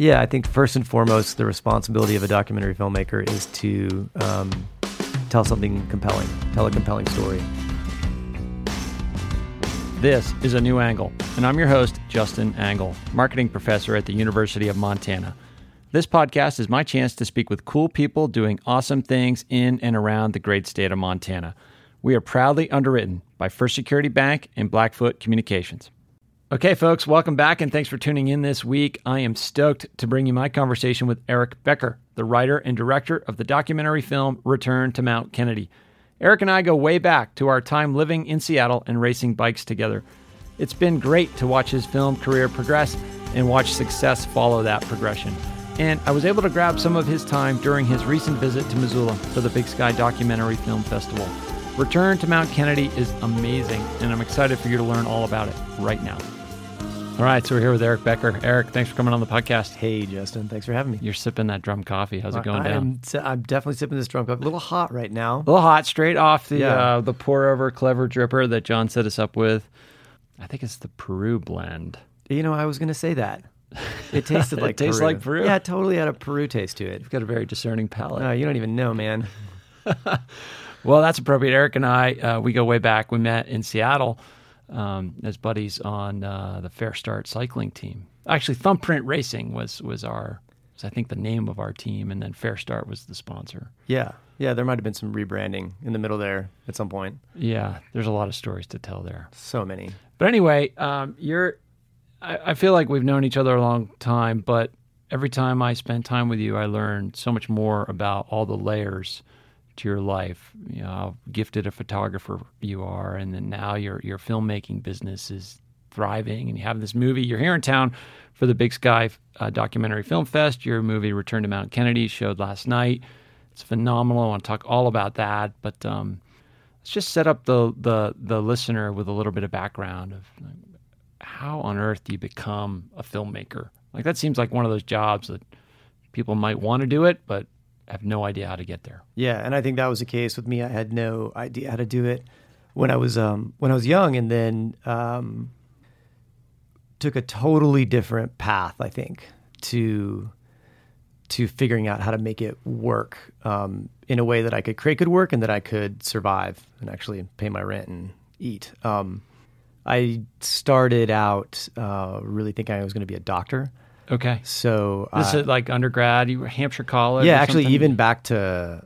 Yeah, I think first and foremost, the responsibility of a documentary filmmaker is to um, tell something compelling, tell a compelling story. This is A New Angle, and I'm your host, Justin Angle, marketing professor at the University of Montana. This podcast is my chance to speak with cool people doing awesome things in and around the great state of Montana. We are proudly underwritten by First Security Bank and Blackfoot Communications. Okay, folks, welcome back and thanks for tuning in this week. I am stoked to bring you my conversation with Eric Becker, the writer and director of the documentary film Return to Mount Kennedy. Eric and I go way back to our time living in Seattle and racing bikes together. It's been great to watch his film career progress and watch success follow that progression. And I was able to grab some of his time during his recent visit to Missoula for the Big Sky Documentary Film Festival. Return to Mount Kennedy is amazing, and I'm excited for you to learn all about it right now. All right, so we're here with Eric Becker. Eric, thanks for coming on the podcast. Hey, Justin, thanks for having me. You're sipping that drum coffee. How's it going I, down? I'm, I'm definitely sipping this drum coffee. A little hot right now. A little hot, straight off the Yeah. uh, the pour over clever dripper that John set us up with. I think it's the Peru blend. You know, I was going to say that. It tasted It like tastes Peru. like Peru? Yeah, it totally had a Peru taste to it. You've got a very discerning palate. No, you don't even know, man. Well, that's appropriate. Eric and I, uh, we go way back. We met in Seattle um, as buddies on uh, the Fair Start cycling team. Actually, Thumbprint Racing was was our, was I think the name of our team, and then Fair Start was the sponsor. Yeah, yeah, there might have been some rebranding in the middle there at some point. Yeah, there's a lot of stories to tell there. So many. But anyway, um, you're. I, I feel like we've known each other a long time, but every time I spend time with you, I learn so much more about all the layers to your life. You know, how gifted a photographer you are, and then now your your filmmaking business is thriving, and you have this movie. You're here in town for the Big Sky uh, Documentary Film Fest. Your movie Return to Mount Kennedy showed last night. It's phenomenal. I want to talk all about that, but. Um, let's just set up the the the listener with a little bit of background of like, how on earth do you become a filmmaker? Like that seems like one of those jobs that people might want to do it, but have no idea how to get there. Yeah, and I think that was the case with me. I had no idea how to do it when I was um, when I was young, and then um, took a totally different path. I think to to figuring out how to make it work um, in a way that I could create good work and that I could survive and actually pay my rent and eat. Um, I started out uh, really thinking I was going to be a doctor. Okay. So This uh, is like undergrad, you were Hampshire College. yeah, actually, something? even back to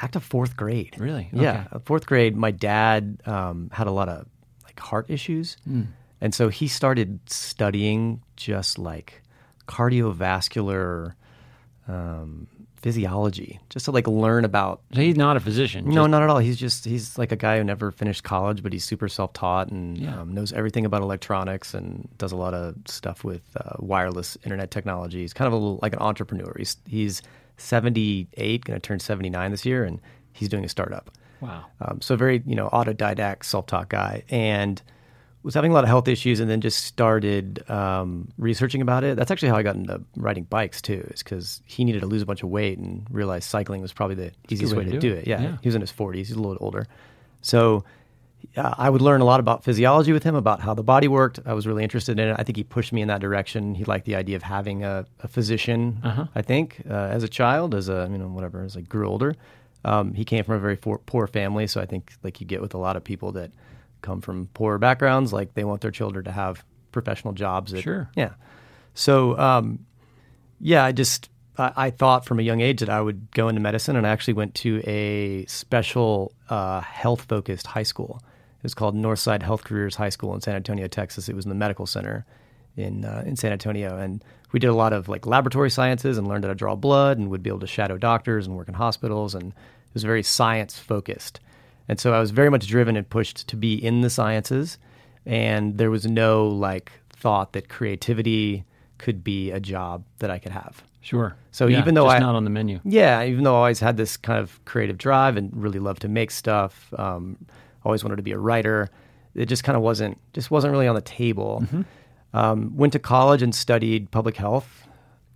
back to fourth grade. Really? Yeah, fourth grade. My dad um, had a lot of like heart issues, and so he started studying just like cardiovascular um, physiology, just to like learn about. So he's not a physician. No, just- not at all. He's just he's like a guy who never finished college, but he's super self-taught and Yeah. um, knows everything about electronics and does a lot of stuff with uh, wireless internet technology. He's kind of a little, like an entrepreneur. He's he's 78, going to turn 79 this year, and he's doing a startup. Wow. Um, so very you know autodidact, self-taught guy, and was having a lot of health issues, and then just started um, researching about it. That's actually how I got into riding bikes too, is because he needed to lose a bunch of weight and realized cycling was probably the easiest way, to do it. Yeah, Yeah. he was in his 40s. He's a little older, so. Uh, I would learn a lot about physiology with him, about how the body worked. I was really interested in it. I think he pushed me in that direction. He liked the idea of having a, a physician. Uh-huh. I think uh, as a child, as a you know whatever, as I grew older, um, he came from a very poor, poor family. So I think like you get with a lot of people that come from poor backgrounds, like they want their children to have professional jobs. That, Sure. Yeah. So um, yeah, I just I, I thought from a young age that I would go into medicine, and I actually went to a special uh, health focused high school. It was called Northside Health Careers High School in San Antonio, Texas. It was in the medical center in uh, in San Antonio, and we did a lot of like laboratory sciences and learned how to draw blood, and would be able to shadow doctors and work in hospitals, and it was very science focused. And so I was very much driven and pushed to be in the sciences, and there was no like thought that creativity could be a job that I could have. Sure. So Yeah, even though just I- not on the menu. Yeah, even though I always had this kind of creative drive and really loved to make stuff, um, always wanted to be a writer. It just kind of wasn't just wasn't really on the table. Mm-hmm. Um, went to college and studied public health.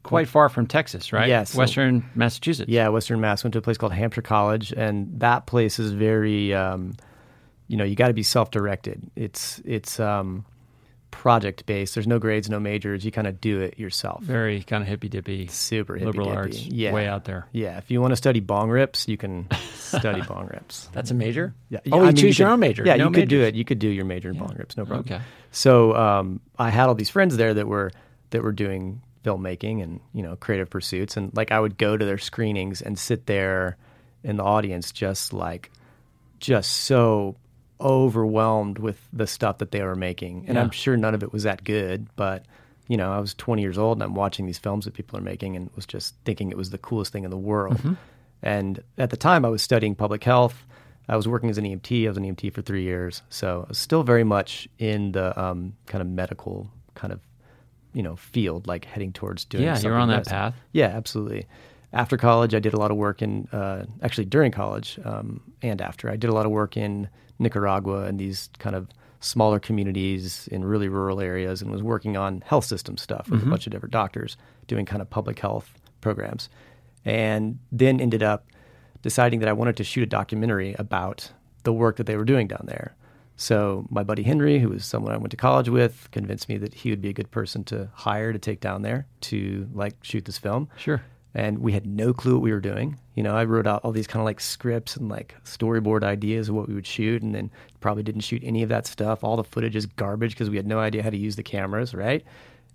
Quite far from Texas, right? Yes. Western Massachusetts. Yeah, Western Mass. Went to a place called Hampshire College, and that place is very, um, you know, you got to be self-directed. It's it's um, project based. There's no grades, no majors. You kind of do it yourself. Very kind of hippy dippy. Super hippy liberal arts. Yeah. Way out there. Yeah. If you want to study bong rips, you can study bong rips. That's a major. Yeah. Oh, I you mean, choose your could- own major. Yeah, No you could do it. You could do your major in bong rips, no problem. Okay. So um, I had all these friends there that were that were doing filmmaking and you know creative pursuits, and like I would go to their screenings and sit there in the audience, just like just so overwhelmed with the stuff that they were making, and Yeah. I'm sure none of it was that good, but. You know, I was 20 years old and I'm watching these films that people are making and was just thinking it was the coolest thing in the world. And at the time, I was studying public health. I was working as an EMT. I was an EMT for three years, so I was still very much in the um, kind of medical kind of you know field, like heading towards doing. Yeah, you're on that path. Yeah, absolutely. After college, I did a lot of work in uh, actually during college um, and after. I did a lot of work in Nicaragua and these kind of smaller communities in really rural areas, and was working on health system stuff with a bunch of different doctors doing kind of public health programs, and then ended up deciding that I wanted to shoot a documentary about the work that they were doing down there. So my buddy Henry, who was someone I went to college with, convinced me that he would be a good person to hire to take down there to like shoot this film. Sure. And we had no clue what we were doing. You know, I wrote out all these kind of like scripts and like storyboard ideas of what we would shoot, and then probably didn't shoot any of that stuff. All the footage is garbage because we had no idea how to use the cameras, right?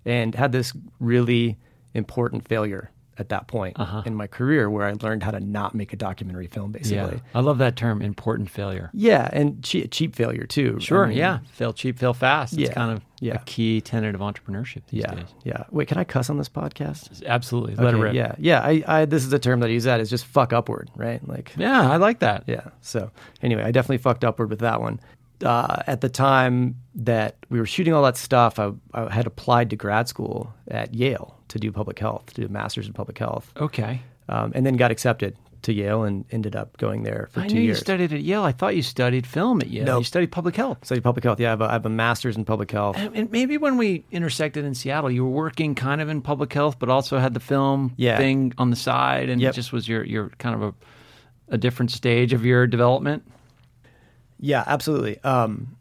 And had this really important failure at that point Uh-huh. in my career where I learned how to not make a documentary film, basically. Yeah. I love that term, important failure. Yeah, and cheap, cheap failure too. I Sure. mean, yeah. Fail cheap, fail fast. It's kind of yeah. a key tenet of entrepreneurship these Yeah, days. yeah. Wait, can I cuss on this podcast? Absolutely. Let it rip. Yeah, yeah. I, I, this is a term that I use that is just fuck upward, right? Like, Yeah, I like that. yeah. So anyway, I definitely fucked upward with that one. Uh, at the time that we were shooting all that stuff, I, I had applied to grad school at Yale to do public health, to do a master's in public health, Okay. um, and then got accepted to Yale and ended up going there for I two knew years. you studied at Yale. I thought you studied film at Yale. Nope. You studied public health. Studied public health. Yeah, I have, a, I have a master's in public health. And and maybe when we intersected in Seattle, you were working kind of in public health, but also had the film Yeah. thing on the side, and Yep. it just was your your kind of a a different stage of your development. Yeah, absolutely. Um,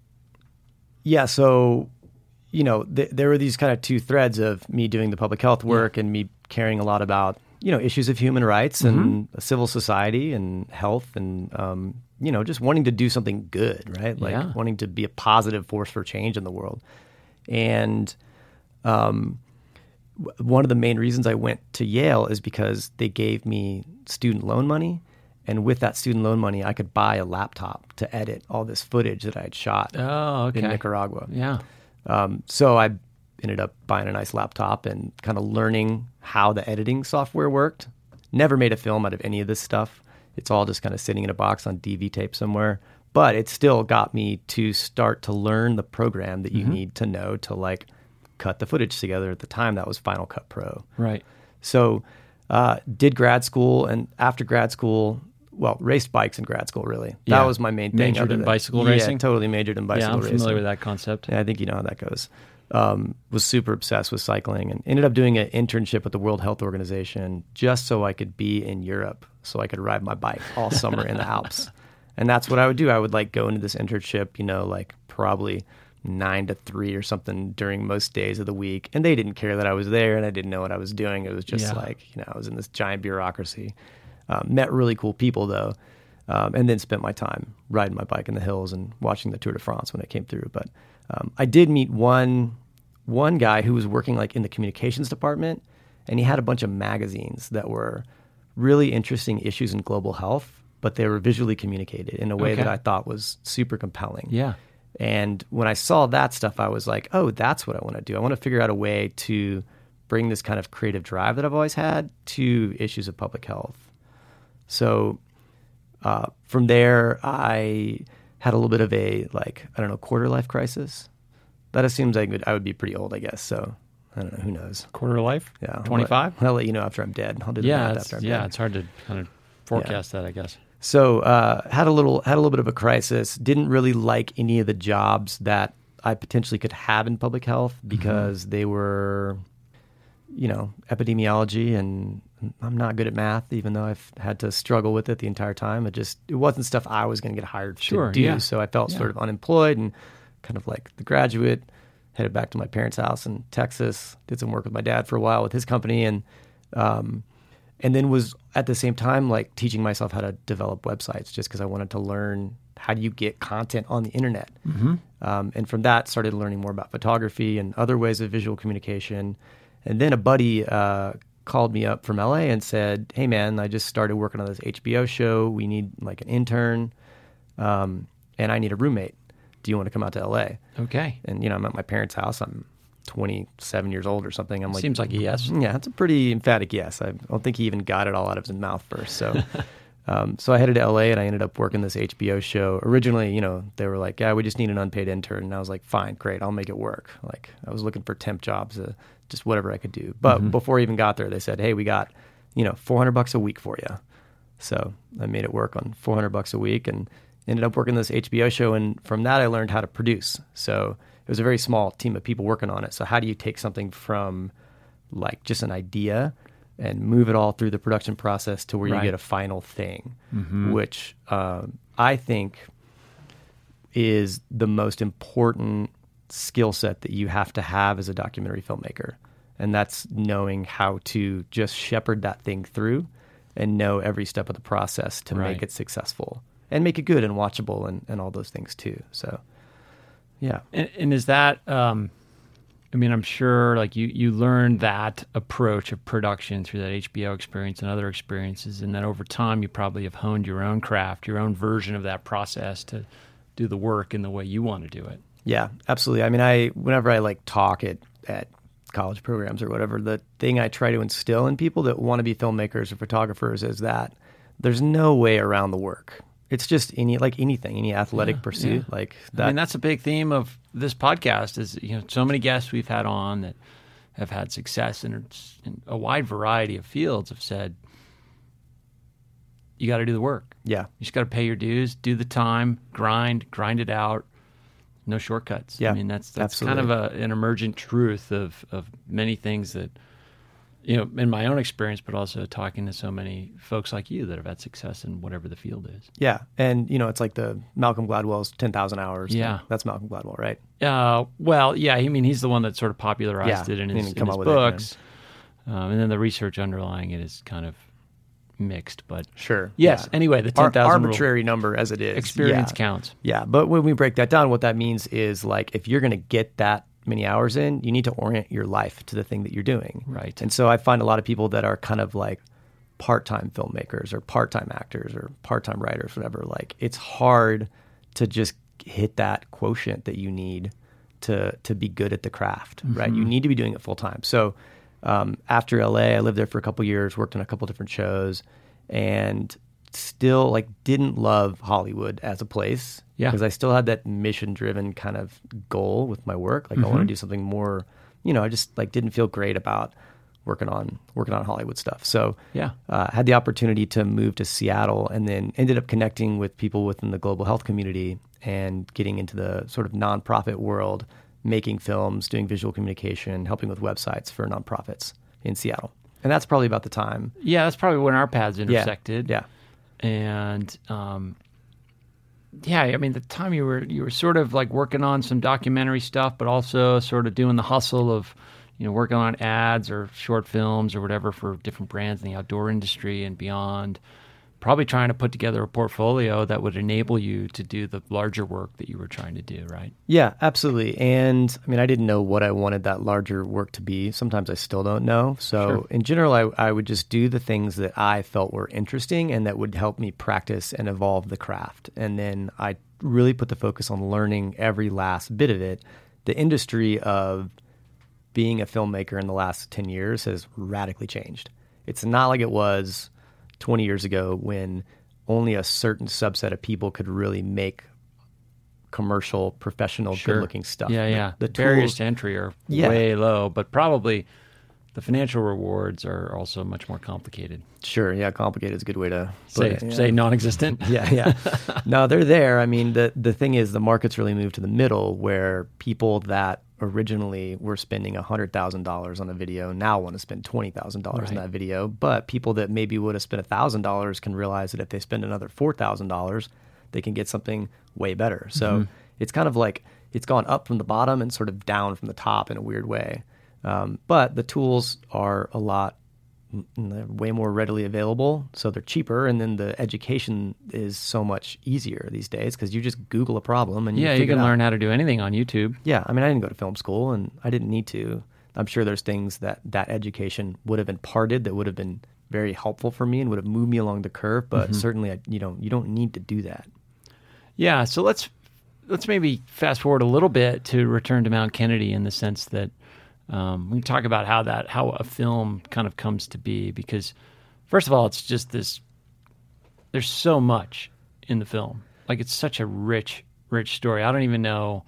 yeah, so you know, th- there were these kind of two threads of me doing the public health work and me caring a lot about you know issues of human rights and civil society and health and um, you know just wanting to do something good, right? Like Yeah. wanting to be a positive force for change in the world. And um, w- one of the main reasons I went to Yale is because they gave me student loan money. And with that student loan money, I could buy a laptop to edit all this footage that I had shot Oh, okay. in Nicaragua. Yeah. Um, so I ended up buying a nice laptop and kind of learning how the editing software worked. Never made a film out of any of this stuff. It's all just kind of sitting in a box on DV tape somewhere. But it still got me to start to learn the program that you need to know to like cut the footage together. At the time, that was Final Cut Pro. Right. So, uh, did grad school, and after grad school, well, raced bikes in grad school. Really, Yeah. that was my main thing. Majored in than- bicycle yeah, racing? Totally majored in bicycle yeah, I'm racing. familiar with that concept. Yeah, I think you know how that goes. Um, was super obsessed with cycling and ended up doing an internship with the World Health Organization just so I could be in Europe, so I could ride my bike all summer in the Alps. And that's what I would do. I would like go into this internship, you know, like probably nine to three or something during most days of the week. And they didn't care that I was there and I didn't know what I was doing. It was just Yeah. like, you know, I was in this giant bureaucracy. Um, met really cool people though, um, and then spent my time riding my bike in the hills and watching the Tour de France when it came through. But um, I did meet one one guy who was working like in the communications department, and he had a bunch of magazines that were really interesting issues in global health, but they were visually communicated in a way Okay. that I thought was super compelling. Yeah. And when I saw that stuff, I was like, oh, that's what I want to do. I want to figure out a way to bring this kind of creative drive that I've always had to issues of public health. So uh, from there, I had a little bit of a, like, I don't know, quarter life crisis. That assumes I would, I would be pretty old, I guess. So I don't know. Who knows? Quarter life. Yeah. I'll 25? I'll let you know after I'm dead. I'll do the Yeah. math after I'm yeah. dead. It's hard to kind of forecast that, I guess. So uh, had a little had a little bit of a crisis. Didn't really like any of the jobs that I potentially could have in public health because they were, you know, epidemiology, and I'm not good at math. Even though I've had to struggle with it the entire time, it just it wasn't stuff I was going to get hired Sure, to do. yeah. So I felt Yeah. sort of unemployed and kind of like the graduate headed back to my parents' house in Texas. Did some work with my dad for a while with his company, and um, and then was at the same time like teaching myself how to develop websites, just because I wanted to learn how do you get content on the internet. Mm-hmm. Um, and from that, started learning more about photography and other ways of visual communication. And then a buddy uh, called me up from LA and said, "Hey man, I just started working on this HBO show. We need like an intern, um, and I need a roommate. Do you want to come out to LA?" Okay. And you know, I'm at my parents' house. I'm 27 years old or something. I'm like, Seems like a yes. Yeah, it's a pretty emphatic yes. I don't think he even got it all out of his mouth first. So, um, so I headed to LA and I ended up working this HBO show. Originally, you know, they were like, "Yeah, we just need an unpaid intern," and I was like, "Fine, great, I'll make it work." Like, I was looking for temp jobs, uh, just whatever I could do. But before I even got there, they said, "Hey, we got, you know, 400 bucks a week for you." So I made it work on 400 bucks a week and ended up working this HBO show. And from that, I learned how to produce. So it was a very small team of people working on it. So how do you take something from like just an idea and move it all through the production process to where Right. you get a final thing, which um, I think is the most important skill set that you have to have as a documentary filmmaker. And that's knowing how to just shepherd that thing through and know every step of the process to Right. make it successful and make it good and watchable and, and all those things too. So, yeah. And, and is that? Um, I mean, I'm sure like you you learned that approach of production through that HBO experience and other experiences, and then over time you probably have honed your own craft, your own version of that process to do the work in the way you want to do it. Yeah, absolutely. I mean, I whenever I like talk at at college programs or whatever, the thing I try to instill in people that want to be filmmakers or photographers is that there's no way around the work. It's just any like anything, any athletic pursuit, like that. I mean, that's a big theme of this podcast. Is you know, so many guests we've had on that have had success in, in a wide variety of fields have said, you got to do the work. yeah, You just got to pay your dues, do the time, grind, grind it out. No shortcuts. Yeah, I mean that's that's absolutely. kind of a, an emergent truth of of many things that you know in my own experience, but also talking to so many folks like you that have had success in whatever the field is. yeah, and you know, it's like the Malcolm Gladwell's ten thousand hours. thing. Yeah. that's Malcolm Gladwell, right? Uh, well, yeah, I mean he's the one that sort of popularized Yeah, it in his, in his with it, books, um, and then the research underlying it is kind of mixed. But Sure. yes, yeah. anyway, the ten thousand arbitrary number as it is. experience yeah. counts. Yeah, but when we break that down, what that means is like if you're going to get that many hours in, you need to orient your life to the thing that you're doing. Right. And so I find a lot of people that are kind of like part-time filmmakers or part-time actors or part-time writers, whatever. Like it's hard to just hit that quotient that you need to to be good at the craft, right? You mm-hmm. need to be doing it full time. So um, after LA, I lived there for a couple years, worked on a couple different shows, and still like didn't love Hollywood as a place. Yeah. Because I still had that mission driven kind of goal with my work. Like I want to do something more, you know, I just like didn't feel great about working on working on Hollywood stuff. So Yeah. uh, had the opportunity to move to Seattle and then ended up connecting with people within the global health community and getting into the sort of nonprofit world, making films, doing visual communication, helping with websites for nonprofits in Seattle. And that's probably about the time. Yeah, that's probably when our paths Yeah. intersected. Yeah. and um, yeah, I mean, the time you were you were sort of like working on some documentary stuff, but also sort of doing the hustle of you know working on ads or short films or whatever for different brands in the outdoor industry and beyond. Probably trying to put together a portfolio that would enable you to do the larger work that you were trying to do, right? Yeah, absolutely. And I mean, I didn't know what I wanted that larger work to be. Sometimes I still don't know. So, Sure. in general, I, I would just do the things that I felt were interesting and that would help me practice and evolve the craft. And then I really put the focus on learning every last bit of it. The industry of being a filmmaker in the last 10 years has radically changed. It's not like it was 20 years ago when only a certain subset of people could really make commercial, professional, good looking stuff. Yeah, The- yeah. The, barriers tools, to entry are Yeah. way low, but probably the financial rewards are also much more complicated. sure, yeah, complicated is a good way to Say, it. yeah. say non-existent. yeah, yeah. no, they're there. I mean, the the thing is, the market's really moved to the middle, where people that originally we were spending hundred thousand dollars on a video now want to spend twenty thousand dollars on that video. But people that maybe would have spent thousand dollars can realize that if they spend another four thousand dollars, they can get something way better. So Mm-hmm. it's kind of like it's gone up from the bottom and sort of down from the top in a weird way. Um, but the tools are a lot way more readily available, so they're cheaper, and then the education is so much easier these days because you just Google a problem and yeah, you, you can learn how to do anything on YouTube. Yeah, I mean, I didn't go to film school, and I didn't need to. I'm sure there's things that that education would have imparted that would have been very helpful for me and would have moved me along the curve. But mm-hmm. certainly, I, you know, you don't need to do that. Yeah, so let's let's maybe fast forward a little bit to return to Mount Kennedy in the sense that um, we can talk about how that how a film kind of comes to be because first of all, it's just this. There's so much in the film. Like it's such a rich, rich story. I don't even know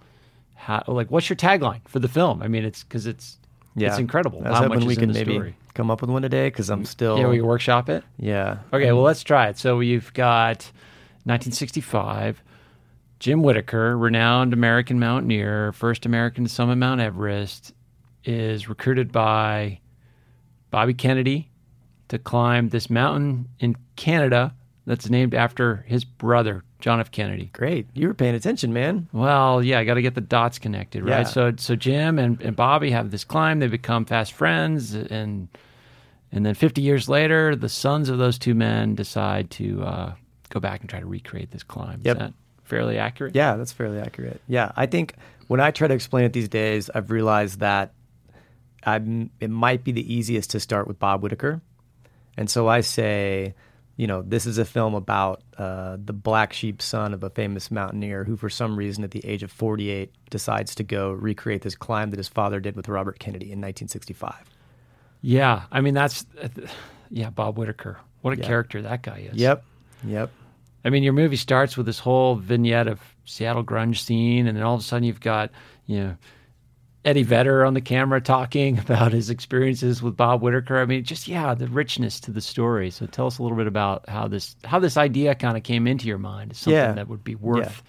how. Like, what's your tagline for the film? I mean, it's because it's yeah. it's incredible. How much we can maybe story. come up with one today because I'm still. Yeah, we can workshop it. Yeah. Okay, well, let's try it. So you've got 1965. Jim Whittaker, renowned American mountaineer, first American to summit Mount Everest, is recruited by Bobby Kennedy to climb this mountain in Canada that's named after his brother, John F. Kennedy. Great. You were paying attention, man. Well, yeah, I got to get the dots connected, right? Yeah. So so Jim and, and Bobby have this climb, they become fast friends and and then 50 years later, the sons of those two men decide to uh, go back and try to recreate this climb. Yep. Is that fairly accurate? Yeah, that's fairly accurate. Yeah, I think when I try to explain it these days, I've realized that I'm, it might be the easiest to start with Bob Whittaker. And so I say, you know, this is a film about uh, the black sheep son of a famous mountaineer who, for some reason, at the age of 48, decides to go recreate this climb that his father did with Robert Kennedy in 1965. Yeah. I mean, that's, uh, yeah, Bob Whittaker. What a yeah. character that guy is. Yep. Yep. I mean, your movie starts with this whole vignette of Seattle grunge scene, and then all of a sudden you've got, you know, Eddie Vedder on the camera talking about his experiences with Bob Whittaker. I mean, just yeah, the richness to the story. So tell us a little bit about how this how this idea kind of came into your mind. something yeah. that would be worth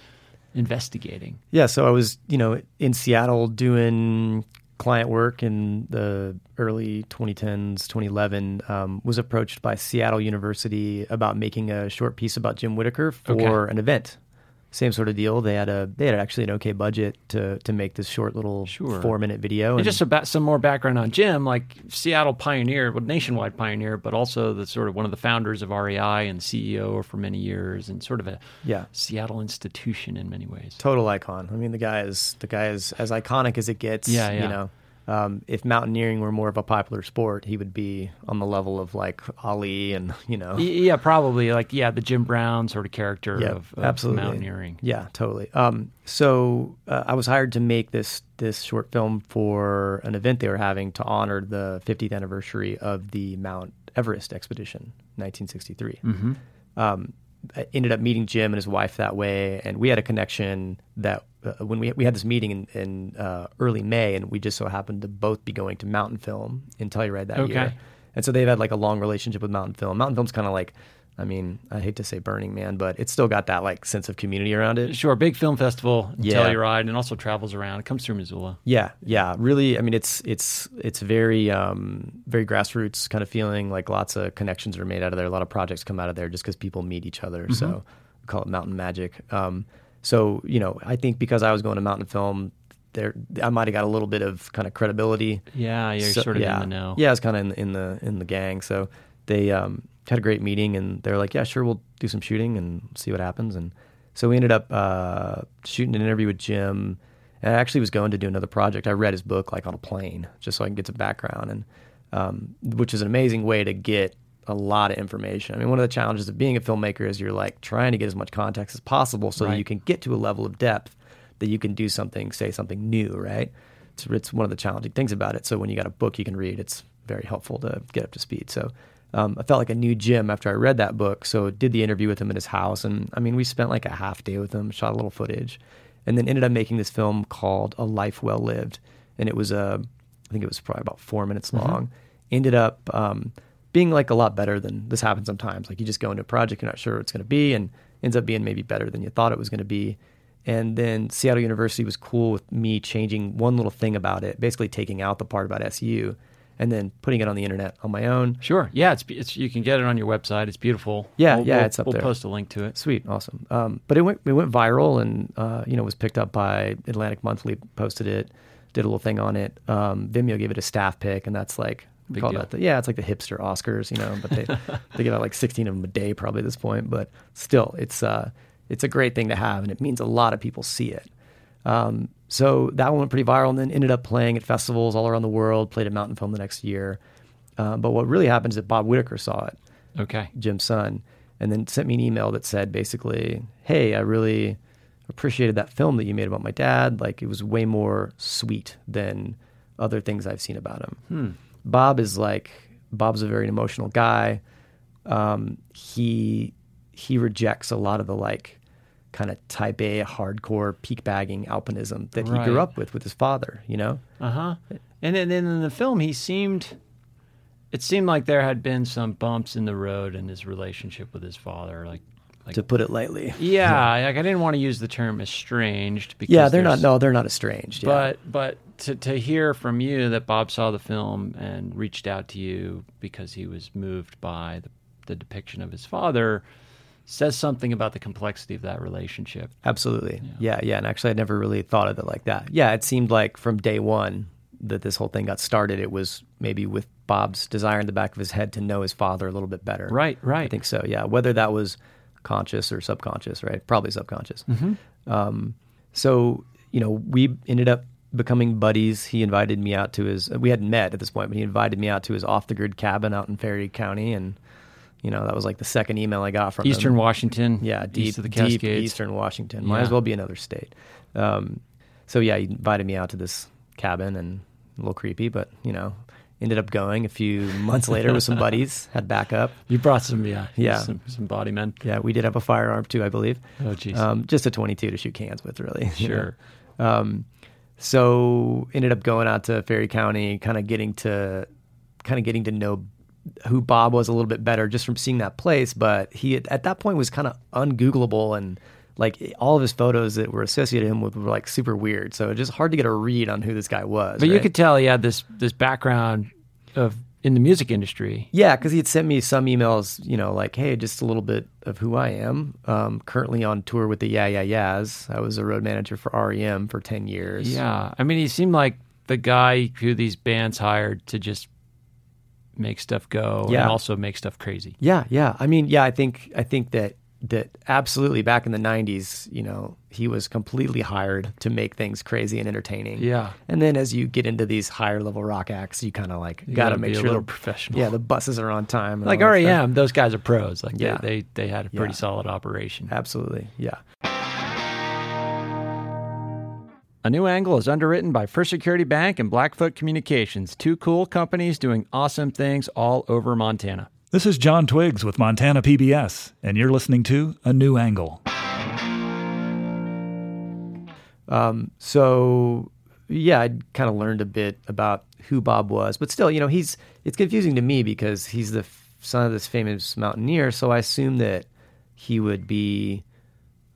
yeah. investigating. Yeah. So I was you know in Seattle doing client work in the early 2010s, 2011. Um, was approached by Seattle University about making a short piece about Jim Whittaker for okay. an event same sort of deal. They had a they had actually an okay budget to to make this short little sure. four minute video. And, and just about some more background on Jim, like Seattle pioneer, well, nationwide pioneer, but also the sort of one of the founders of REI and CEO for many years, and sort of a yeah Seattle institution in many ways. Total icon. I mean, the guy is the guy is as iconic as it gets. Yeah, yeah. You know, um, if mountaineering were more of a popular sport, he would be on the level of like Ali and you know. Yeah, probably like yeah, the Jim Brown sort of character yeah, of, of absolutely. mountaineering. Yeah, totally. Um, so uh, I was hired to make this this short film for an event they were having to honor the 50th anniversary of the Mount Everest expedition, 1963. Mm-hmm. Um, I ended up meeting Jim and his wife that way, and we had a connection that uh, when we we had this meeting in, in uh, early May, and we just so happened to both be going to Mountain Film in Telluride that okay. year, and so they've had like a long relationship with Mountain Film. Mountain Film's kind of like I mean, I hate to say Burning Man, but it's still got that like sense of community around it. Sure, big film festival, yeah. Telluride, and also travels around. It comes through Missoula. Yeah, yeah, really. I mean, it's it's it's very um, very grassroots kind of feeling. Like lots of connections are made out of there. A lot of projects come out of there just because people meet each other. Mm-hmm. So we call it mountain magic. Um, so you know, I think because I was going to Mountain Film, there I might have got a little bit of kind of credibility. Yeah, you're so, sort of yeah, in the know. Yeah, I was kind of in, in the in the gang. So they um, had a great meeting and they're like, yeah, sure, we'll do some shooting and see what happens. And so we ended up uh, shooting an interview with Jim. And I actually was going to do another project. I read his book like on a plane just so I can get some background, and um, which is an amazing way to get a lot of information. I mean, one of the challenges of being a filmmaker is you're like trying to get as much context as possible so right. that you can get to a level of depth that you can do something, say something new, right? It's, it's one of the challenging things about it. So when you got a book you can read, it's very helpful to get up to speed. So um, I felt like a new Jim after I read that book. So did the interview with him at his house, and I mean, we spent like a half day with him, shot a little footage, and then ended up making this film called A Life Well Lived, and it was a, uh, I think it was probably about four minutes mm-hmm. long. Ended up um, being like a lot better than this happens sometimes. Like you just go into a project, you're not sure what it's going to be, and ends up being maybe better than you thought it was going to be. And then Seattle University was cool with me changing one little thing about it, basically taking out the part about SU and then putting it on the internet on my own. Sure. Yeah, it's it's you can get it on your website. It's beautiful. Yeah, We'll- yeah, we'll- it's up we'll there. post a link to it. Sweet, awesome. Um, but it went it went viral, and uh, you know was picked up by Atlantic Monthly, posted it, did a little thing on it. Um, Vimeo gave it a staff pick, and that's like we Big call deal. that the, yeah, it's like the hipster Oscars, you know. But they they give out like sixteen of them a day probably at this point. But still, it's uh it's a great thing to have, and it means a lot of people see it. Um, so that one went pretty viral, and then ended up playing at festivals all around the world. Played at Mountain Film the next year. Uh, but what really happened is that Bob Whittaker saw it. Okay. Jim's son, and then sent me an email that said basically, "Hey, I really appreciated that film that you made about my dad. Like it was way more sweet than other things I've seen about him." Bob is like Bob's a very emotional guy. Um, he he rejects a lot of the like kind of type A hardcore peak bagging alpinism that he grew up with with his father. You know, Uh huh. And then, then in the film, he seemed. It seemed like there had been some bumps in the road in his relationship with his father. Like, like to put it lightly. yeah, like I didn't want to use the term estranged because Yeah, they're not. No, they're not estranged. yeah. But but to to hear from you that Bob saw the film and reached out to you because he was moved by the, the depiction of his father says something about the complexity of that relationship. Absolutely. Yeah. yeah, And actually, I'd never really thought of it like that. Yeah, it seemed like from day one that this whole thing got started, it was maybe with Bob's desire in the back of his head to know his father a little bit better. Right, right. I think so. Yeah. Whether that was conscious or subconscious, right? Probably subconscious. Um, so, you know, we ended up becoming buddies. He invited me out to his, we hadn't met at this point, but he invited me out to his off the grid cabin out in Ferry County. And, you know, that was like the second email I got from. Eastern Washington, Yeah, deep, east of the deep Cascades. eastern Washington. Might Yeah. as well be another state. Um, so yeah, he invited me out to this cabin and a little creepy, but you know, ended up going a few months later with some buddies, had backup. You brought some, yeah, Yeah. some, some body men. Yeah, we did have a firearm too, I believe. Oh, jeez. Um, just a 22 to shoot cans with, really. you know. Sure. Um, so ended up going out to Ferry County, kind of getting to, kind of getting to know who Bob was a little bit better just from seeing that place. But he at, at that point was kind of ungoogleable and like all of his photos that were associated with him with were like super weird. So it's just hard to get a read on who this guy was. But you could tell he had this this background of in the music industry. Yeah, because he had sent me some emails, you know, like, hey, just a little bit of who I am. Um, currently on tour with the Yeah Yeah Yeahs. I was a road manager for REM for 10 years. Yeah, I mean, he seemed like the guy who these bands hired to just make stuff go Yeah. and also make stuff crazy. Yeah, yeah. I mean, yeah, I think I think that that absolutely back in the 90s, you know, he was completely hired to make things crazy and entertaining. Yeah. And then as you get into these higher level rock acts, you kind of like got gotta make sure they're professional. Yeah, the buses are on time. Like all that stuff. REM, those guys are pros. Like Yeah. they, they they had a pretty Yeah. solid operation. Absolutely. Yeah. A New Angle is underwritten by First Security Bank and Blackfoot Communications, two cool companies doing awesome things all over Montana. This is John Twiggs with Montana PBS, and you're listening to A New Angle. Um, so yeah, I kind of learned a bit about who Bob was, but still, you know, he's it's confusing to me because he's the f- son of this famous mountaineer. So I assume that he would be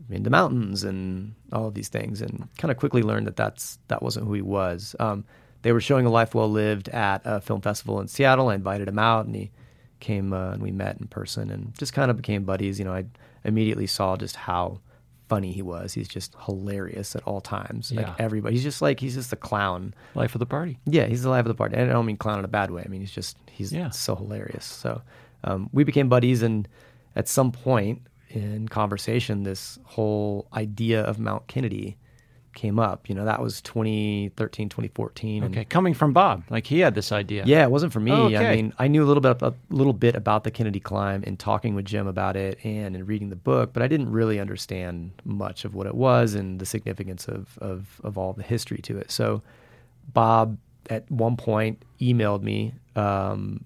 in the mountains and all of these things, and kind of quickly learned that that's that wasn't who he was. Um, they were showing a life well lived at a film festival in Seattle. I invited him out, and he came uh, and we met in person, and just kind of became buddies. You know, I immediately saw just how funny he was. He's just hilarious at all times. Yeah. Like everybody, he's just like he's just a clown. Life of the party. Yeah, he's the life of the party. And I don't mean clown in a bad way. I mean he's just he's Yeah. so hilarious. So um, we became buddies, and at some point in conversation, this whole idea of Mount Kennedy came up. You know, that was 2013, 2014. Okay, coming from Bob, like he had this idea. yeah, it wasn't for me. Oh, I mean, I knew a little bit a little bit about the Kennedy climb in talking with Jim about it and in reading the book, but I didn't really understand much of what it was and the significance of of, of all the history to it. So, Bob at one point emailed me, um,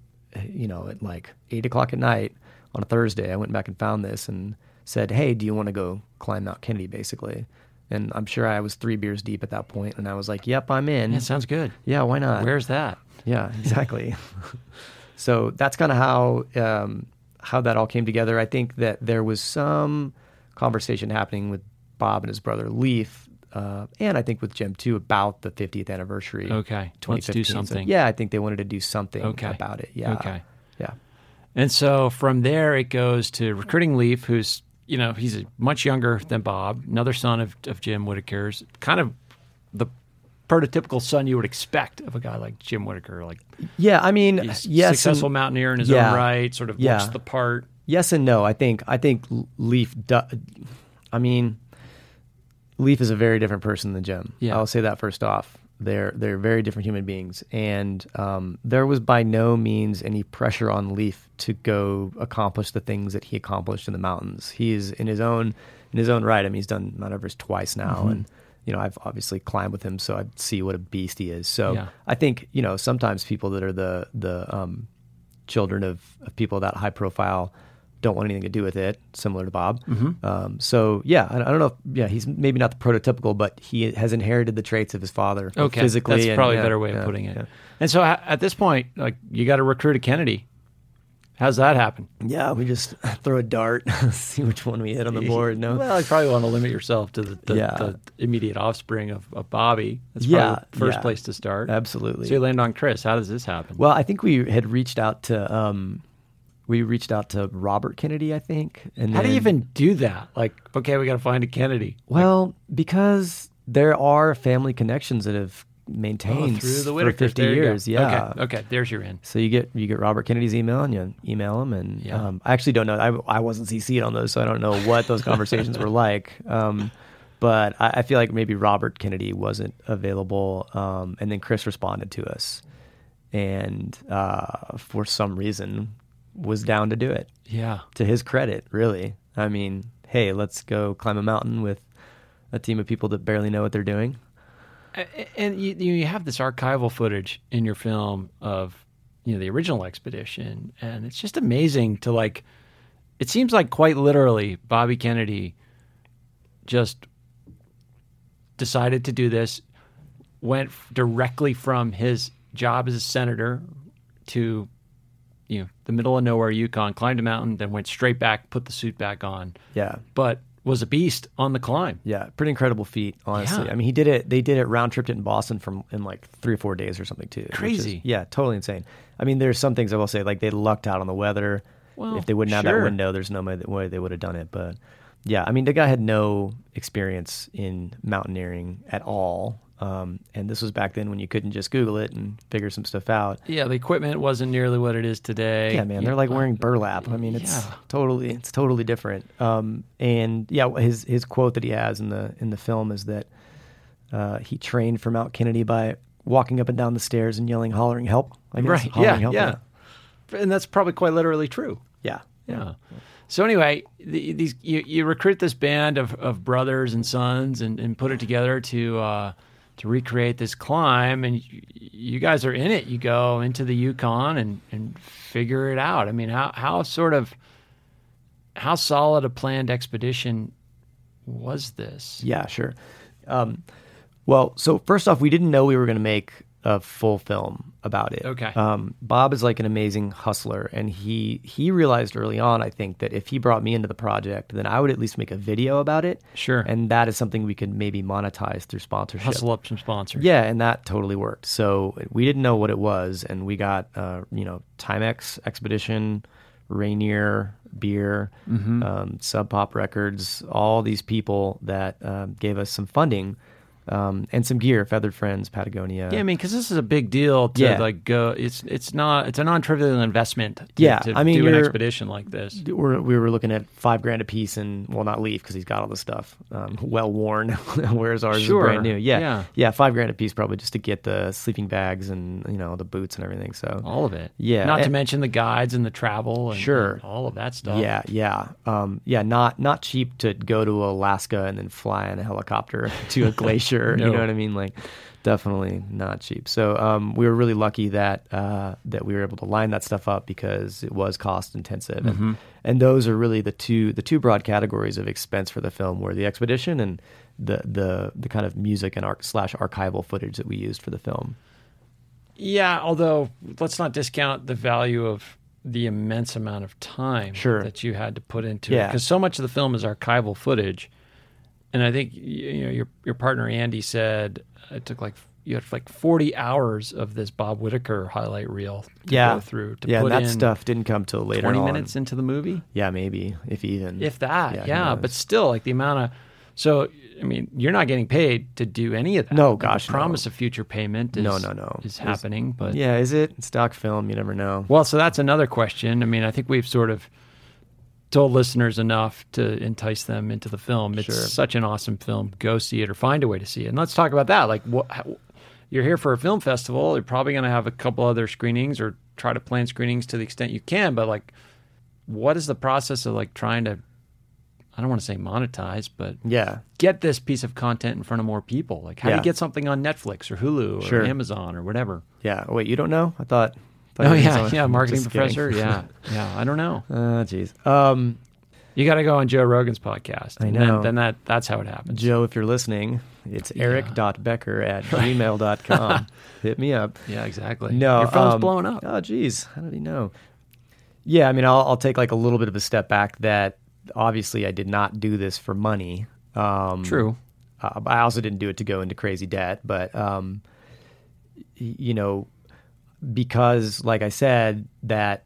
you know, at like eight o'clock at night on a Thursday. I went back and found this and said, "Hey, do you want to go climb Mount Kennedy?" Basically. And I'm sure I was three beers deep at that point, and I was like, "Yep, I'm in." that sounds good. yeah, why not? Where's that? Yeah, exactly. so that's kind of how um, how that all came together. I think that there was some conversation happening with Bob and his brother Leif uh, and I think with Jim too about the 50th anniversary. Okay, let's do 2015. So, something. yeah, I think they wanted to do something Okay. about it. Yeah. Okay. And so from there, it goes to recruiting Leif, who's you know he's much younger than Bob, another son of, of Jim Whittaker's, kind of the prototypical son you would expect of a guy like Jim Whittaker, like Yeah. I mean, yes, successful and- mountaineer in his yeah. own right, sort of Yeah. looks the part. yes and no. I think I think Leif. Do, I mean, Leif is a very different person than Jim. Yeah. I'll say that first off. They're they're very different human beings, and um, there was by no means any pressure on Leif to go accomplish the things that he accomplished in the mountains. He is in his own in his own right. I mean, he's done Mount Everest twice now, Mm-hmm. and you know I've obviously climbed with him, so I see what a beast he is. So Yeah. I think you know sometimes people that are the the um, children of, of people that high profile don't want anything to do with it, similar to Bob. Mm-hmm. Um, so yeah, I, I don't know. If, yeah, he's maybe not the prototypical, but he has inherited the traits of his father Okay, physically. that's and- probably yeah, a better way yeah, of putting it. Yeah. And so at this point, like you got to recruit a Kennedy. How's that happen? Yeah, we just throw a dart, see which one we hit on the board. No, Well, you probably want to limit yourself to the, the, Yeah. the immediate offspring of, of Bobby. That's probably Yeah, the first yeah. place to start. absolutely. So you land on Chris. How does this happen? Well, I think we had reached out to um, we reached out to Robert Kennedy, I think. And How do you even do that? Like, okay, we got to find a Kennedy. Well, because there are family connections that have maintained Oh, through the for 50 There go. years. Yeah. Okay. Okay. There's your in. So you get you get Robert Kennedy's email and you email him and Yeah. um, I actually don't know I, I wasn't CC'd on those so I don't know what those conversations were like um, but I, I feel like maybe Robert Kennedy wasn't available um, and then Chris responded to us and uh, for some reason was down to do it Yeah. to his credit really I mean hey let's go climb a mountain with a team of people that barely know what they're doing And you, you have this archival footage in your film of, you know, the original expedition, and it's just amazing to like. It seems like quite literally, Bobby Kennedy just decided to do this, went directly from his job as a senator to, you know, the middle of nowhere, Yukon, climbed a mountain, then went straight back, put the suit back on, yeah but was a beast on the climb. Yeah, pretty incredible feat, honestly. Yeah. I mean, he did it. They did it round tripped it in Boston from in like three or four days or something too. which is- Crazy. yeah, totally insane. I mean, there's some things I will say like they lucked out on the weather. Well, if they wouldn't have that window, there's no way they would have done it. But yeah, I mean, the guy had no experience in mountaineering at all. Um, and this was back then when you couldn't just Google it and figure some stuff out. Yeah, the equipment wasn't nearly what it is today. Yeah, man, they're like wearing burlap. I mean, it's Yeah. totally it's totally different. Um, and yeah, his his quote that he has in the in the film is that uh, he trained for Mount Kennedy by walking up and down the stairs and yelling, hollering, "Help!" I. Right. Yeah. "Help," Yeah. And that's probably quite literally true. yeah, Yeah. So anyway, the, these you, you recruit this band of, of brothers and sons and, and put it together to uh, to recreate this climb, and you, guys are in it. You go into the Yukon and, and figure it out. I mean, how how sort of how solid a planned expedition was this? Yeah, sure. Um, well, so first off, we didn't know we were going to make a full film about it. Okay. Um, Bob is like an amazing hustler, and he he realized early on, I think, that if he brought me into the project, then I would at least make a video about it. Sure. And that is something we could maybe monetize through sponsorship. Hustle up some sponsors. Yeah, and that totally worked. So we didn't know what it was, and we got uh, you know Timex Expedition, Rainier Beer, Mm-hmm. um, Sub Pop Records, all these people that um, gave us some funding um, and some gear. Feathered Friends, Patagonia. Yeah, I mean, because this is a big deal to Yeah. like go. It's it's not it's a non-trivial investment. To, Yeah, to I mean, do an expedition like this. we're, we were looking at five grand a piece, and well, not Leif because he's got all the stuff um, well worn, whereas ours Sure, is brand new. Yeah, yeah. yeah, five grand a piece probably just to get the sleeping bags and you know the boots and everything. So All of it. Yeah, Not to mention the guides and the travel. And, Sure. and all of that stuff. Yeah, yeah, um, yeah. Not not cheap to go to Alaska and then fly in a helicopter to a glacier. No. You know what I mean? Like, definitely not cheap. So um, we were really lucky that uh, that we were able to line that stuff up because it was cost intensive, and, and those are really the two the two broad categories of expense for the film were the expedition and the the the kind of music and arch slash archival footage that we used for the film. Yeah. Although let's not discount the value of the immense amount of time Sure. that you had to put into it because so much of the film is archival footage. And I think you know your your partner Andy said uh, it took like you had like 40 hours of this Bob Whittaker highlight reel to yeah. go through to yeah, put that in stuff didn't come till later 20 on. minutes into the movie. Yeah, maybe if even. If that, Yeah, yeah, but still like the amount of so I mean, you're not getting paid to do any of that. No, gosh, the no. promise of future payment is No, no, no. is happening, but yeah, is it It's stock film? You never know. Well, so that's another question. I mean, I think we've sort of told listeners enough to entice them into the film. It's Sure. such an awesome film. Go see it or find a way to see it. And let's talk about that. Like, what, how, you're here for a film festival. You're probably going to have a couple other screenings or try to plan screenings to the extent you can. But like, what is the process of like trying to? I don't want to say monetize, but Yeah, get this piece of content in front of more people. Like, how do you get something on Netflix or Hulu or Sure. Amazon or whatever? yeah. Wait, you don't know? I thought. Thought Oh yeah, yeah, marketing professor. Yeah, yeah. I don't know. Ah, jeez. Um, You got to go on Joe Rogan's podcast. I and know. Then, then that that's how it happens. Joe, if you're listening, it's Yeah. eric.becker at gmail.com. Hit me up. Yeah, exactly. No, your phone's um, blowing up. Oh, geez, how did he know? Yeah, I mean, I'll, I'll take like a little bit of a step back. That obviously I did not do this for money. Um, True. Uh, I also didn't do it to go into crazy debt, but um, y- you know, because like I said, that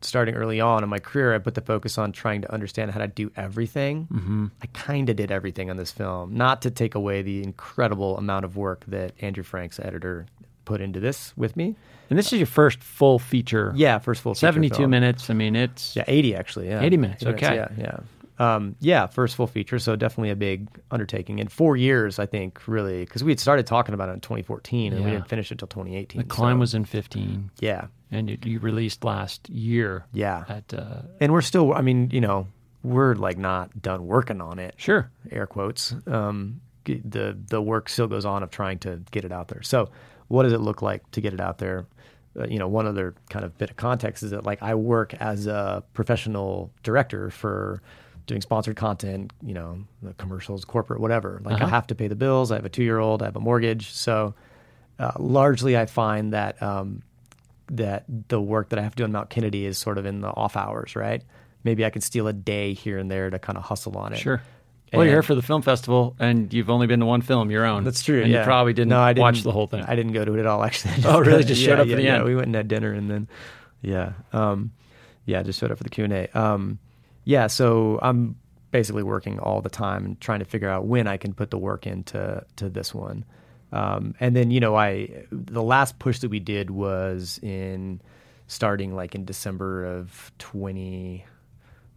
starting early on in my career, I put the focus on trying to understand how to do everything. Mm-hmm. I kind of did everything on this film, not to take away the incredible amount of work that Andrew Frank's editor put into this with me. And this is your first full feature. Yeah, first full feature seventy-two minutes. I mean, it's Yeah, eighty actually. Yeah, 80 minutes, okay. Yeah, yeah. Um, yeah, first full feature, so definitely a big undertaking. In four years, I think, really, because we had started talking about it in 2014 and we didn't finish it until 2018. the climb so- was in fifteen, yeah, and you, you released last year. yeah, At uh, and we're still. I mean, you know, we're like not done working on it. sure. air quotes. Um, the the work still goes on of trying to get it out there. So, what does it look like to get it out there? Uh, you know, one other kind of bit of context is that like I work as a professional director for doing sponsored content. You know, the commercials, corporate, whatever. Like I Uh-huh. have to pay the bills. I have a two year old. I have a mortgage. So, uh, largely, I find that um, that the work that I have to do on Mount Kennedy is sort of in the off hours, right? Maybe I can steal a day here and there to kind of hustle on it. Sure. Well, you're here for the film festival, and you've only been to one film, your own. That's true. And yeah. you probably didn't, no, I didn't watch the whole thing. I didn't go to it at all, actually. Oh, really? Just showed Yeah, up for yeah, the yeah. end? We went and had dinner, and then yeah, um, yeah, just showed up for the Q and A. Um, yeah, so I'm basically working all the time and trying to figure out when I can put the work into to this one. Um, and then you know, I the last push that we did was in starting like in December of 20.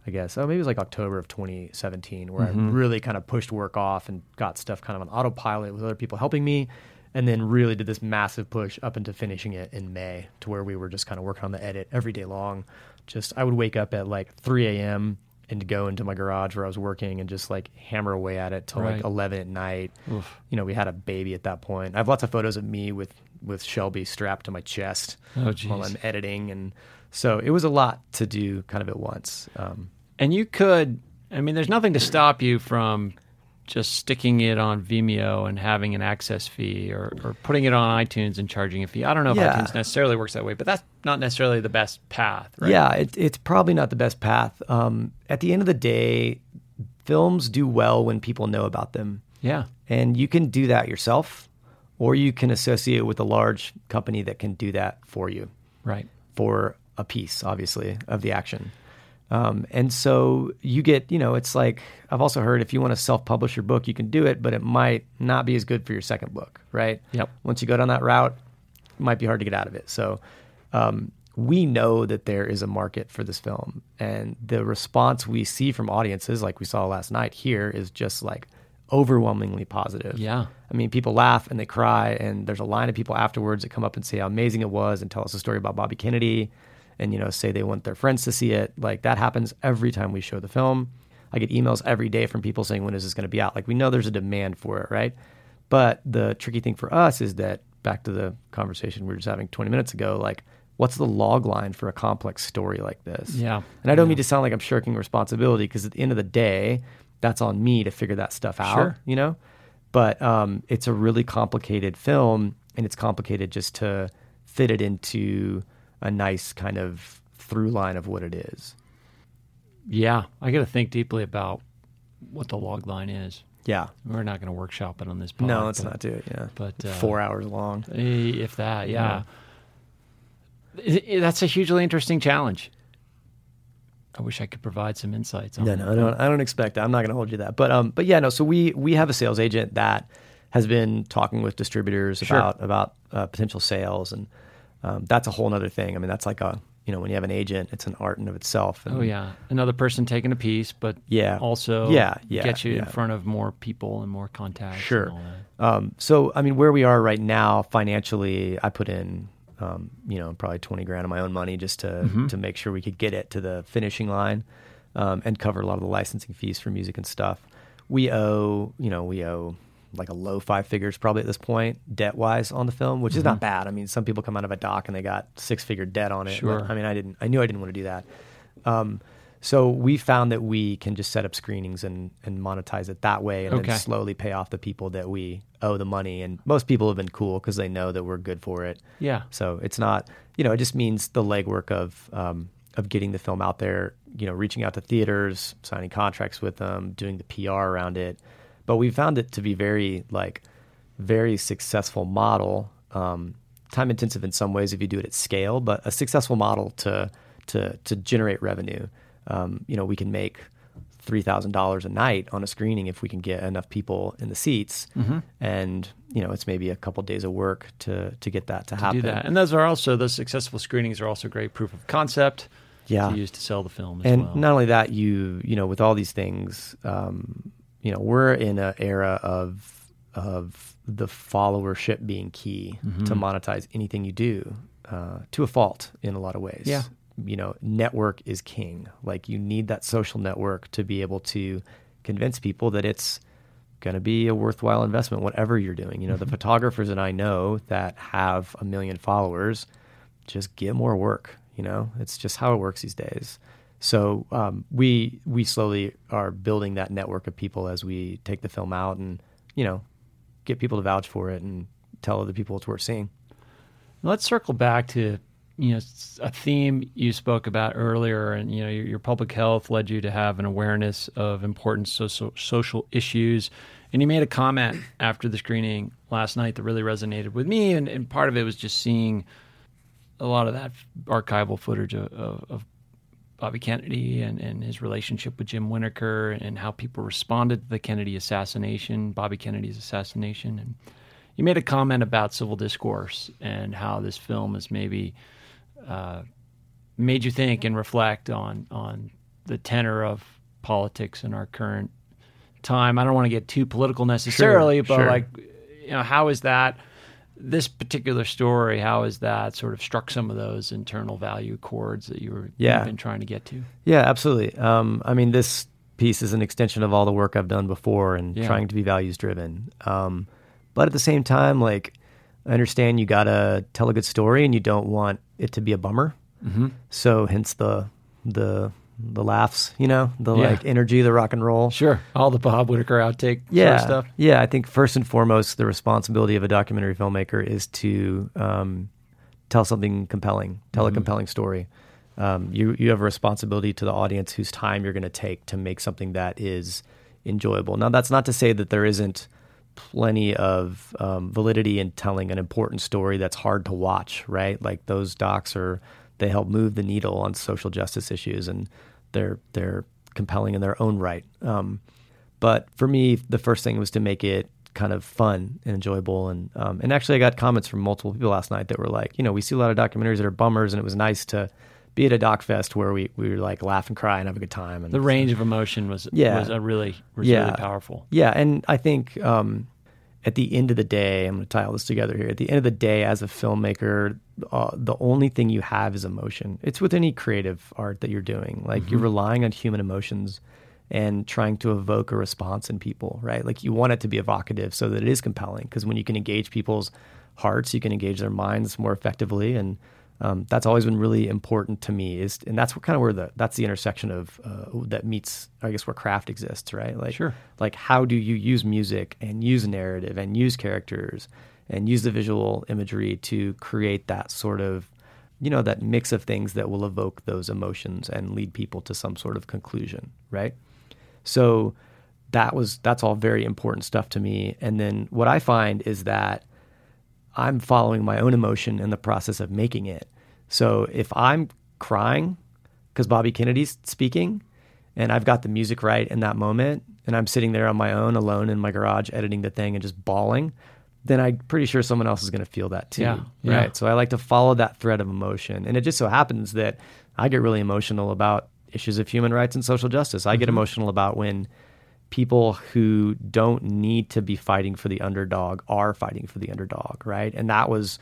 I guess. Oh, maybe it was like October of 2017, where I really kind of pushed work off and got stuff kind of on autopilot with other people helping me, and then really did this massive push up into finishing it in May, to where we were just kind of working on the edit every day long. Just I would wake up at like 3 a.m. and go into my garage where I was working and just like hammer away at it till Right. like 11 at night. You know, we had a baby at that point. I have lots of photos of me with with Shelby strapped to my chest Oh, while. I'm editing, and so it was a lot to do kind of at once. Um, And you could, I mean, there's nothing to stop you from just sticking it on Vimeo and having an access fee or, or putting it on iTunes and charging a fee. I don't know if Yeah. iTunes necessarily works that way, but that's not necessarily the best path, right? Yeah, it, it's probably not the best path. Um, at the end of the day, films do well when people know about them. Yeah. And you can do that yourself, or you can associate with a large company that can do that for you Right. for a piece, obviously, of the action. Um, and so you get, you know, it's like I've also heard if you want to self publish your book, you can do it, but it might not be as good for your second book, right? Yep. Once you go down that route, it might be hard to get out of it. So um, we know that there is a market for this film. And the response we see from audiences, like we saw last night here, is just like overwhelmingly positive. Yeah. I mean, people laugh and they cry, and there's a line of people afterwards that come up and say how amazing it was and tell us a story about Bobby Kennedy and, you know, say they want their friends to see it. Like that happens every time we show the film. I get emails every day from people saying, when is this going to be out? Like we know there's a demand for it, right? But the tricky thing for us is that back to the conversation we were just having 20 minutes ago, like, what's the log line for a complex story like this? Yeah. And I don't mean to sound like I'm shirking responsibility because at the end of the day, that's on me to figure that stuff out, Sure. you know? But um, it's a really complicated film and it's complicated just to fit it into a nice kind of through line of what it is. Yeah. I got to think deeply about what the log line is. Yeah. We're not going to workshop it on this pod. No, let's but- not do it. Yeah. But uh, Four hours long. eh, if that, yeah. I- I- that's a hugely interesting challenge. I wish I could provide some insights on No, no, I don't. I don't expect that. I'm not going to hold you that. But um, but yeah, no. So we we have a sales agent that has been talking with distributors Sure. about about uh, potential sales, and um, that's a whole other thing. I mean, that's like a you know when you have an agent, it's an art in of itself. And Oh yeah, another person taking a piece, but Yeah. also Yeah, yeah, get you in front of more people and more contacts. Sure. Um, so I mean, where we are right now financially, I put in um, you know probably twenty grand of my own money just to Mm-hmm. to make sure we could get it to the finishing line um, and cover a lot of the licensing fees for music and stuff. We owe you know we owe like a low five figures probably at this point debt wise on the film, which is Mm-hmm. not bad. I mean, some people come out of a doc and they got six figure debt on it. but, Sure. I mean, I didn't. I knew I didn't want to do that. Um, so we found that we can just set up screenings and, and monetize it that way, and Okay. then slowly pay off the people that we owe the money. And most people have been cool because they know that we're good for it. Yeah. So it's not, you know, it just means the legwork of um, of getting the film out there. You know, reaching out to theaters, signing contracts with them, doing the PR around it. But we found it to be very like very successful model. Um, time intensive in some ways if you do it at scale, but a successful model to to to generate revenue. Um, you know, we can make three thousand dollars a night on a screening if we can get enough people in the seats, Mm-hmm. and you know, it's maybe a couple of days of work to to get that to, Do happen. that, and those are also those successful screenings are also great proof of concept. Yeah. To use to sell the film as and well. not only that, you you know, with all these things, um, you know, we're in an era of of the followership being key Mm-hmm. to monetize anything you do uh, to a fault in a lot of ways. Yeah. you know, network is king. Like you need that social network to be able to convince people that it's going to be a worthwhile investment, whatever you're doing. You know, Mm-hmm. the photographers that I know that have a million followers just get more work. You know, it's just how it works these days. So um, we we slowly are building that network of people as we take the film out and you know get people to vouch for it and tell other people it's worth seeing. Let's circle back to you know a theme you spoke about earlier, and you know your, your public health led you to have an awareness of important social social issues, and you made a comment after the screening last night that really resonated with me, and, and part of it was just seeing a lot of that archival footage of, of, of Bobby Kennedy and, and his relationship with Jim Whittaker and how people responded to the Kennedy assassination, Bobby Kennedy's assassination. And you made a comment about civil discourse and how this film has maybe uh, made you think and reflect on on the tenor of politics in our current time. I don't want to get too political necessarily, but sure. like, you know, how is that? This particular story, how has that sort of struck some of those internal value chords that you were Yeah. you've been trying to get to? Yeah, absolutely. Um, I mean, this piece is an extension of all the work I've done before and Yeah. trying to be values driven. Um, but at the same time, like, I understand you got to tell a good story and you don't want it to be a bummer. Mm-hmm. So, hence the the the laughs, you know, the Yeah. like energy, the rock and roll. Sure, all the Bob Whittaker outtake sort of yeah, stuff. Yeah, I think first and foremost, the responsibility of a documentary filmmaker is to um, tell something compelling, tell Mm-hmm. a compelling story. Um, you you have a responsibility to the audience whose time you're going to take to make something that is enjoyable. Now, that's not to say that there isn't plenty of um, validity in telling an important story that's hard to watch, right? Like those docs are they help move the needle on social justice issues, and they're they're compelling in their own right. Um, but for me, the first thing was to make it kind of fun and enjoyable. And um, and actually, I got comments from multiple people last night that were like, you know, we see a lot of documentaries that are bummers, and it was nice to be at a doc fest where we, we were like laugh and cry and have a good time. And The range of emotion was Yeah. was a really was Yeah. really powerful. yeah, and I think um, at the end of the day, I'm going to tie all this together here. At the end of the day, as a filmmaker, uh, the only thing you have is emotion. It's with any creative art that you're doing. Like you're relying on human emotions and trying to evoke a response in people, right? Like you want it to be evocative so that it is compelling. Because when you can engage people's hearts, you can engage their minds more effectively, and um, that's always been really important to me. Is and that's what kind of where the that's the intersection of uh, that meets, I guess, where craft exists, right? Like Sure. like how do you use music and use narrative and use characters and use the visual imagery to create that sort of you know that mix of things that will evoke those emotions and lead people to some sort of conclusion right so that was that's all very important stuff to me. And then what I find is that I'm following my own emotion in the process of making it. So if I'm crying because Bobby Kennedy's speaking and I've got the music right in that moment and I'm sitting there on my own alone in my garage editing the thing and just bawling, then I'm pretty sure someone else is going to feel that too. Yeah, right. So I like to follow that thread of emotion. And it just so happens that I get really emotional about issues of human rights and social justice. I get mm-hmm. emotional about when people who don't need to be fighting for the underdog are fighting for the underdog, right? And that was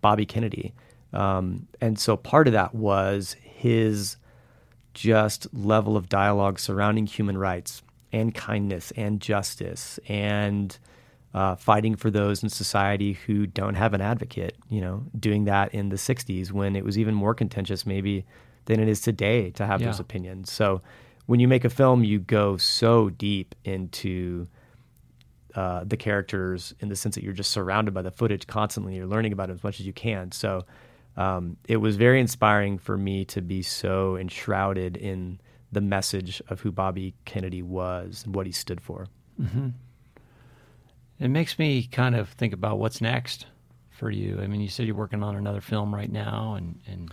Bobby Kennedy. Um, and so part of that was his just level of dialogue surrounding human rights and kindness and justice and uh, fighting for those in society who don't have an advocate, you know, doing that in the 60s when it was even more contentious, maybe, than it is today to have Yeah. those opinions. So when you make a film, you go so deep into uh, the characters in the sense that you're just surrounded by the footage constantly. You're learning about it as much as you can. So um, it was very inspiring for me to be so enshrouded in the message of who Bobby Kennedy was and what he stood for. It makes me kind of think about what's next for you. I mean, you said you're working on another film right now, and, and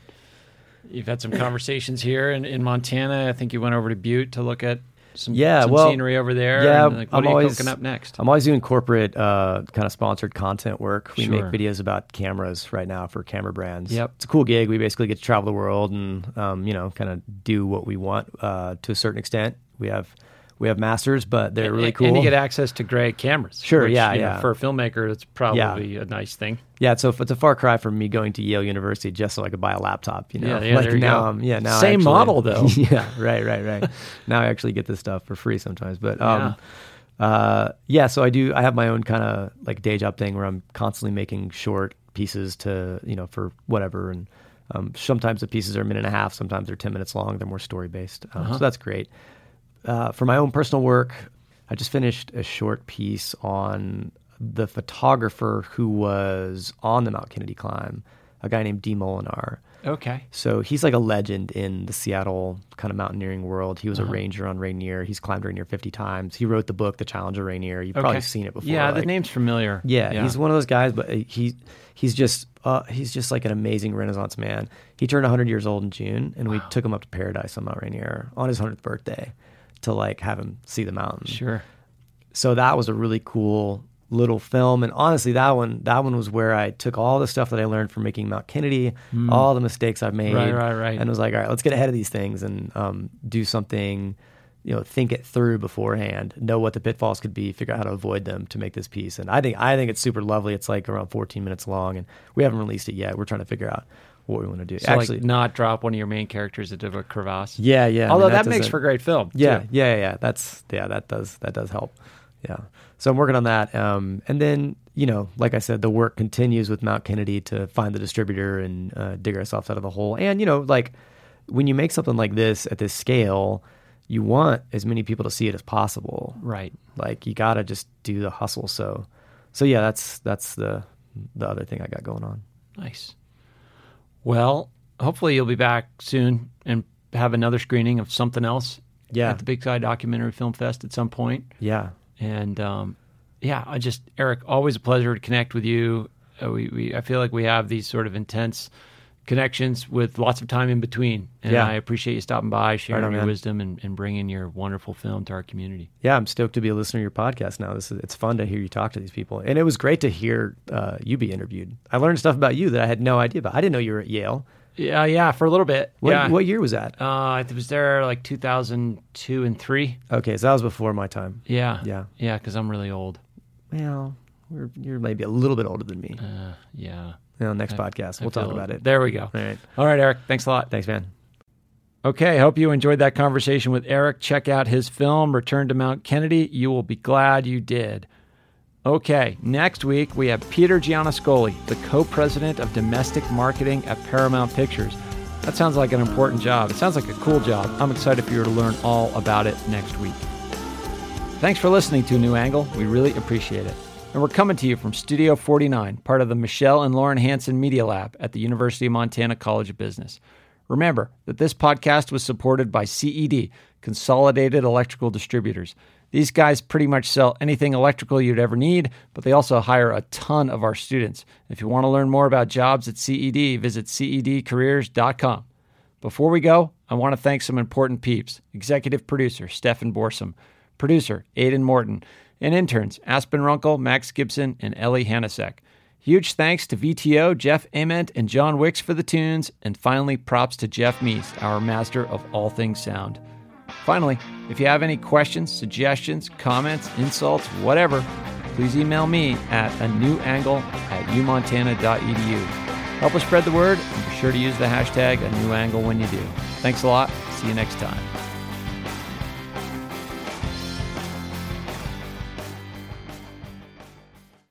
you've had some conversations here in, in Montana. I think you went over to Butte to look at some, Yeah, some well, scenery over there. yeah, and, like, what I'm are you always- cooking up next? I'm always doing corporate uh, kind of sponsored content work. We Sure. make videos about cameras right now for camera brands. Yep. It's a cool gig. We basically get to travel the world and um, you know kind of do what we want uh, to a certain extent. We have we have masters, but they're really cool. And you get access to great cameras. Sure, which, yeah, you know, yeah. for a filmmaker, it's probably a nice thing. Yeah, so it's a far cry from me going to Yale University just so I could buy a laptop. You know, Yeah, yeah, like there you now. Yeah, now Same actually- model, though. yeah, right, right, right. now I actually get this stuff for free sometimes, but um, uh, yeah. So I do. I have my own kind of like day job thing where I'm constantly making short pieces to you know for whatever, and um, sometimes the pieces are a minute and a half, sometimes they're ten minutes long. They're more story based, um, Uh-huh. so that's great. Uh, for my own personal work, I just finished a short piece on the photographer who was on the Mount Kennedy climb, a guy named Dee Molenaar. Okay. So he's like a legend in the Seattle kind of mountaineering world. He was Uh-huh. a ranger on Rainier. He's climbed Rainier 50 times. He wrote the book, The Challenge of Rainier. You've probably seen it before. Yeah, the name's familiar. yeah, he's one of those guys, but he he's just uh, he's just like an amazing Renaissance man. He turned 100 years old in June, and we took him up to Paradise on Mount Rainier on his 100th birthday to like have him see the mountain. Sure. So that was a really cool little film, and honestly, that one that one was where I took all the stuff that I learned from making Mount Kennedy, all the mistakes I've made. Right, right, right. and was like, all right, let's get ahead of these things and um, do something. You know, think it through beforehand, know what the pitfalls could be, figure out how to avoid them to make this piece. And I think I think it's super lovely. It's like around 14 minutes long, and we haven't released it yet. We're trying to figure out what we want to do. So Actually, like not drop one of your main characters into a crevasse. yeah, yeah. I mean, Although that, doesn't- makes for great film. yeah, too. yeah, yeah, yeah. That's yeah, that does that does help. Yeah. So I'm working on that. Um, and then you know, like I said, the work continues with Mount Kennedy to find the distributor and uh, dig ourselves out of the hole. And you know, like when you make something like this at this scale, you want as many people to see it as possible. Right. Like you gotta just do the hustle. So, so yeah, that's that's the the other thing I got going on. Nice. Well, hopefully you'll be back soon and have another screening of something else Yeah. at the Big Sky Documentary Film Fest at some point. Yeah. And um, yeah, I just Eric, always a pleasure to connect with you. Uh, we, we I feel like we have these sort of intense connections with lots of time in between, and Yeah. I appreciate you stopping by, sharing on, your man. wisdom, and, and bringing your wonderful film to our community. Yeah, I'm stoked to be a listener to your podcast now. This is it's fun to hear you talk to these people, and it was great to hear uh, you be interviewed. I learned stuff about you that I had no idea about. I didn't know you were at Yale. Yeah, yeah, for a little bit. What, yeah. what year was that? Uh, I was there like 2002 and three. Okay, so that was before my time. Yeah, Yeah. yeah, because I'm really old. Well, you're maybe a little bit older than me. Uh, yeah, You know, next I- podcast, I we'll talk about it. There we go. All right. All right, Eric. Thanks a lot. Thanks, man. Okay, hope you enjoyed that conversation with Eric. Check out his film, Return to Mount Kennedy. You will be glad you did. Okay, next week we have Peter Gianascoli, the co president of domestic marketing at Paramount Pictures. That sounds like an important job. It sounds like a cool job. I'm excited for you to learn all about it next week. Thanks for listening to New Angle. We really appreciate it. And we're coming to you from Studio 49, part of the Michelle and Lauren Hansen Media Lab at the University of Montana College of Business. Remember that this podcast was supported by CED, Consolidated Electrical Distributors. These guys pretty much sell anything electrical you'd ever need, but they also hire a ton of our students. If you want to learn more about jobs at CED, visit cedcareers.com. Before we go, I want to thank some important peeps executive producer Stefan Borsum, producer Aidan Morton, and interns Aspen Runkle, Max Gibson, and Ellie Hanasek. Huge thanks to VTO, Jeff Ament, and John Wicks for the tunes, and finally, props to Jeff Meese, our master of all things sound. Finally, if you have any questions, suggestions, comments, insults, whatever, please email me at a new angle at umontana.edu. Help us spread the word and be sure to use the hashtag a new angle when you do. Thanks a lot. See you next time.